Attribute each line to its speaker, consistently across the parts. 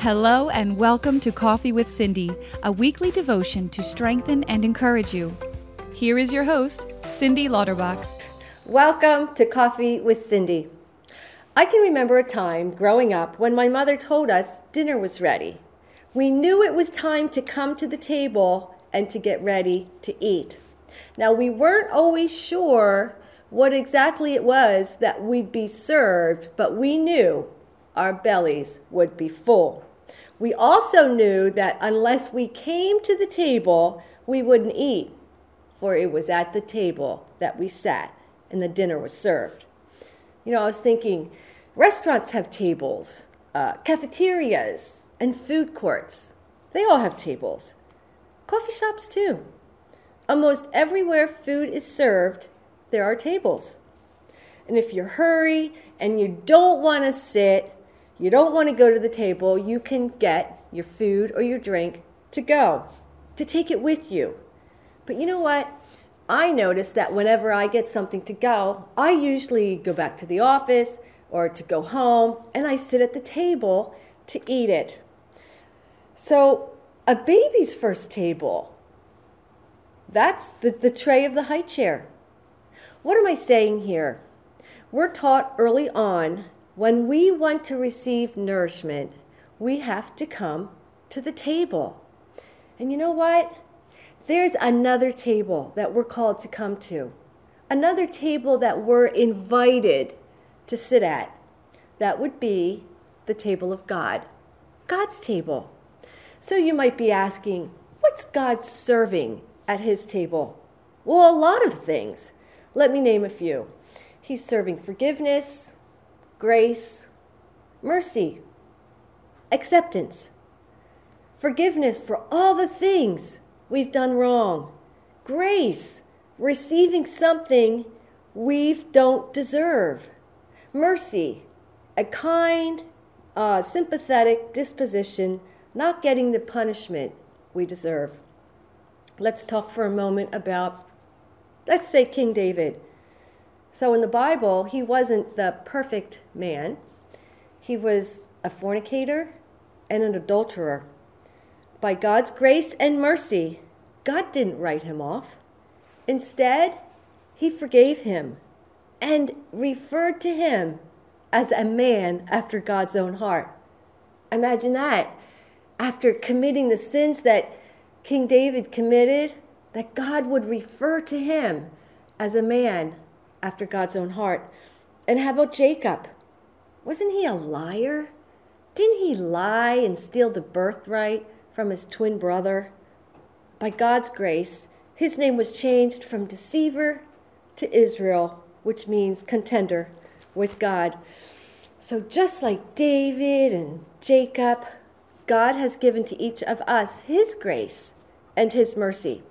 Speaker 1: Hello, and welcome to Coffee with Cindy, a weekly devotion to strengthen and encourage you. Here is your host, Cindy Lauterbach.
Speaker 2: Welcome to Coffee with Cindy. I can remember a time growing up when my mother told us dinner was ready. We knew it was time to come to the table and to get ready to eat. Now, we weren't always sure what exactly it was that we'd be served, but we knew our bellies would be full. We also knew that unless we came to the table, we wouldn't eat, for it was at the table that we sat and the dinner was served. You know, I was thinking restaurants have tables, uh, cafeterias, and food courts. They all have tables. Coffee shops, too. Almost everywhere food is served, there are tables. And if you hurry and you don't want to sit, you don't want to go to the table, you can get your food or your drink to go, to take it with you. But you know what? I notice that whenever I get something to go, I usually go back to the office or to go home and I sit at the table to eat it. So, a baby's first table, that's the, the tray of the high chair. What am I saying here? We're taught early on when we want to receive nourishment, we have to come to the table. And you know what? There's another table that we're called to come to, another table that we're invited to sit at. That would be the table of God, God's table. So you might be asking, what's God serving at his table? Well, a lot of things. Let me name a few. He's serving forgiveness, grace, mercy, acceptance, forgiveness for all the things we've done wrong, grace, receiving something we don't deserve, mercy, a kind, uh, sympathetic disposition, not getting the punishment we deserve. Let's talk for a moment about, let's say, King David. So in the Bible, he wasn't the perfect man. He was a fornicator and an adulterer. By God's grace and mercy, God didn't write him off. Instead, he forgave him and referred to him as a man after God's own heart. Imagine that. After committing the sins that King David committed, that God would refer to him as a man after God's own heart. And how about Jacob? Wasn't he a liar? Didn't he lie and steal the birthright from his twin brother? By God's grace, his name was changed from deceiver to Israel, which means contender with God. So, just like David and Jacob, God has given to each of us his grace and his mercy.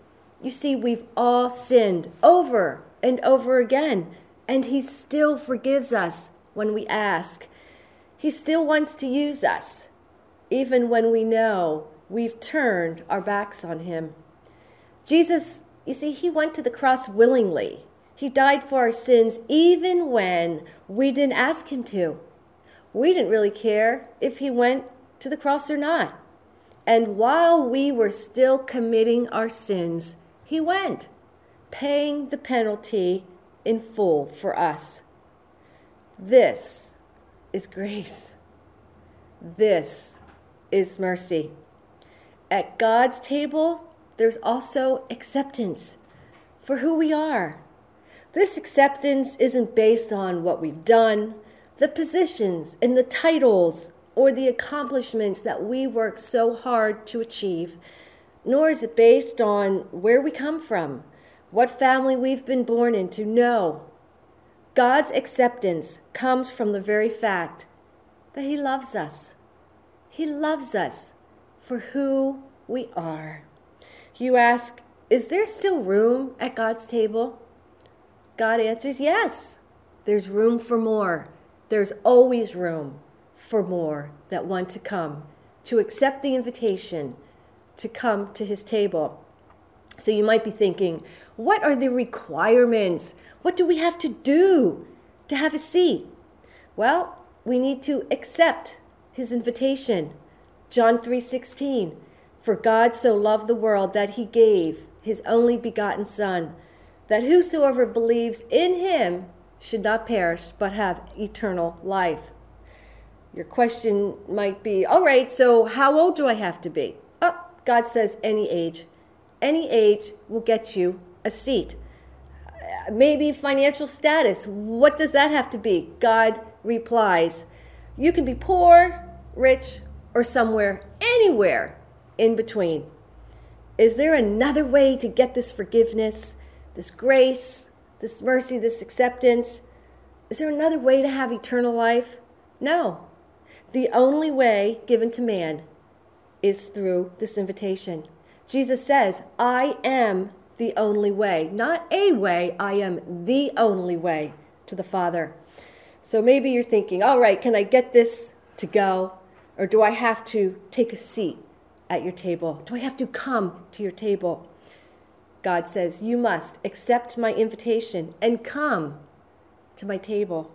Speaker 2: You see, we've all sinned over and over again, and He still forgives us when we ask. He still wants to use us, even when we know we've turned our backs on Him. Jesus, you see, He went to the cross willingly. He died for our sins even when we didn't ask Him to. We didn't really care if He went to the cross or not. And while we were still committing our sins, He went paying the penalty in full for us. This is grace. This is mercy. At God's table, there's also acceptance for who we are. This acceptance isn't based on what we've done, the positions and the titles or the accomplishments that we work so hard to achieve, nor is it based on where we come from what family we've been born into. No. God's acceptance comes from the very fact that He loves us. He loves us for who we are. You ask, is there still room at God's table? God answers, yes. There's room for more. There's always room for more that want to come, to accept the invitation to come to his table. So you might be thinking, what are the requirements? What do we have to do to have a seat? Well, we need to accept his invitation. John 3:16 For God so loved the world that he gave his only begotten son that whosoever believes in him should not perish but have eternal life. Your question might be, all right, so how old do I have to be? Oh, God says any age. Any age will get you a seat. Maybe financial status. What does that have to be? God replies, you can be poor, rich, or somewhere, anywhere in between. Is there another way to get this forgiveness, this grace, this mercy, this acceptance? Is there another way to have eternal life? No. The only way given to man is through this invitation. Jesus says, I am the only way. Not a way, I am the only way to the Father. So maybe you're thinking, all right, can I get this to go? Or do I have to take a seat at your table? Do I have to come to your table? God says, You must accept my invitation and come to my table.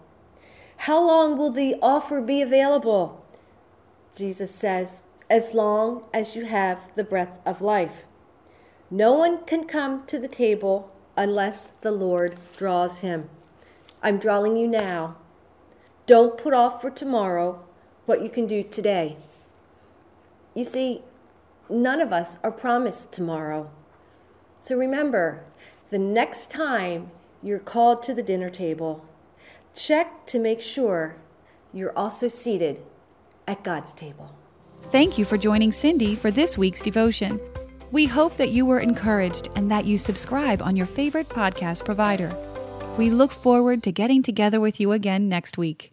Speaker 2: How long will the offer be available? Jesus says, As long as you have the breath of life. No one can come to the table unless the Lord draws him. I'm drawing you now. Don't put off for tomorrow what you can do today. You see, none of us are promised tomorrow. So remember, the next time you're called to the dinner table, check to make sure you're also seated at God's table.
Speaker 1: Thank you for joining Cindy for this week's devotion. We hope that you were encouraged and that you subscribe on your favorite podcast provider. We look forward to getting together with you again next week.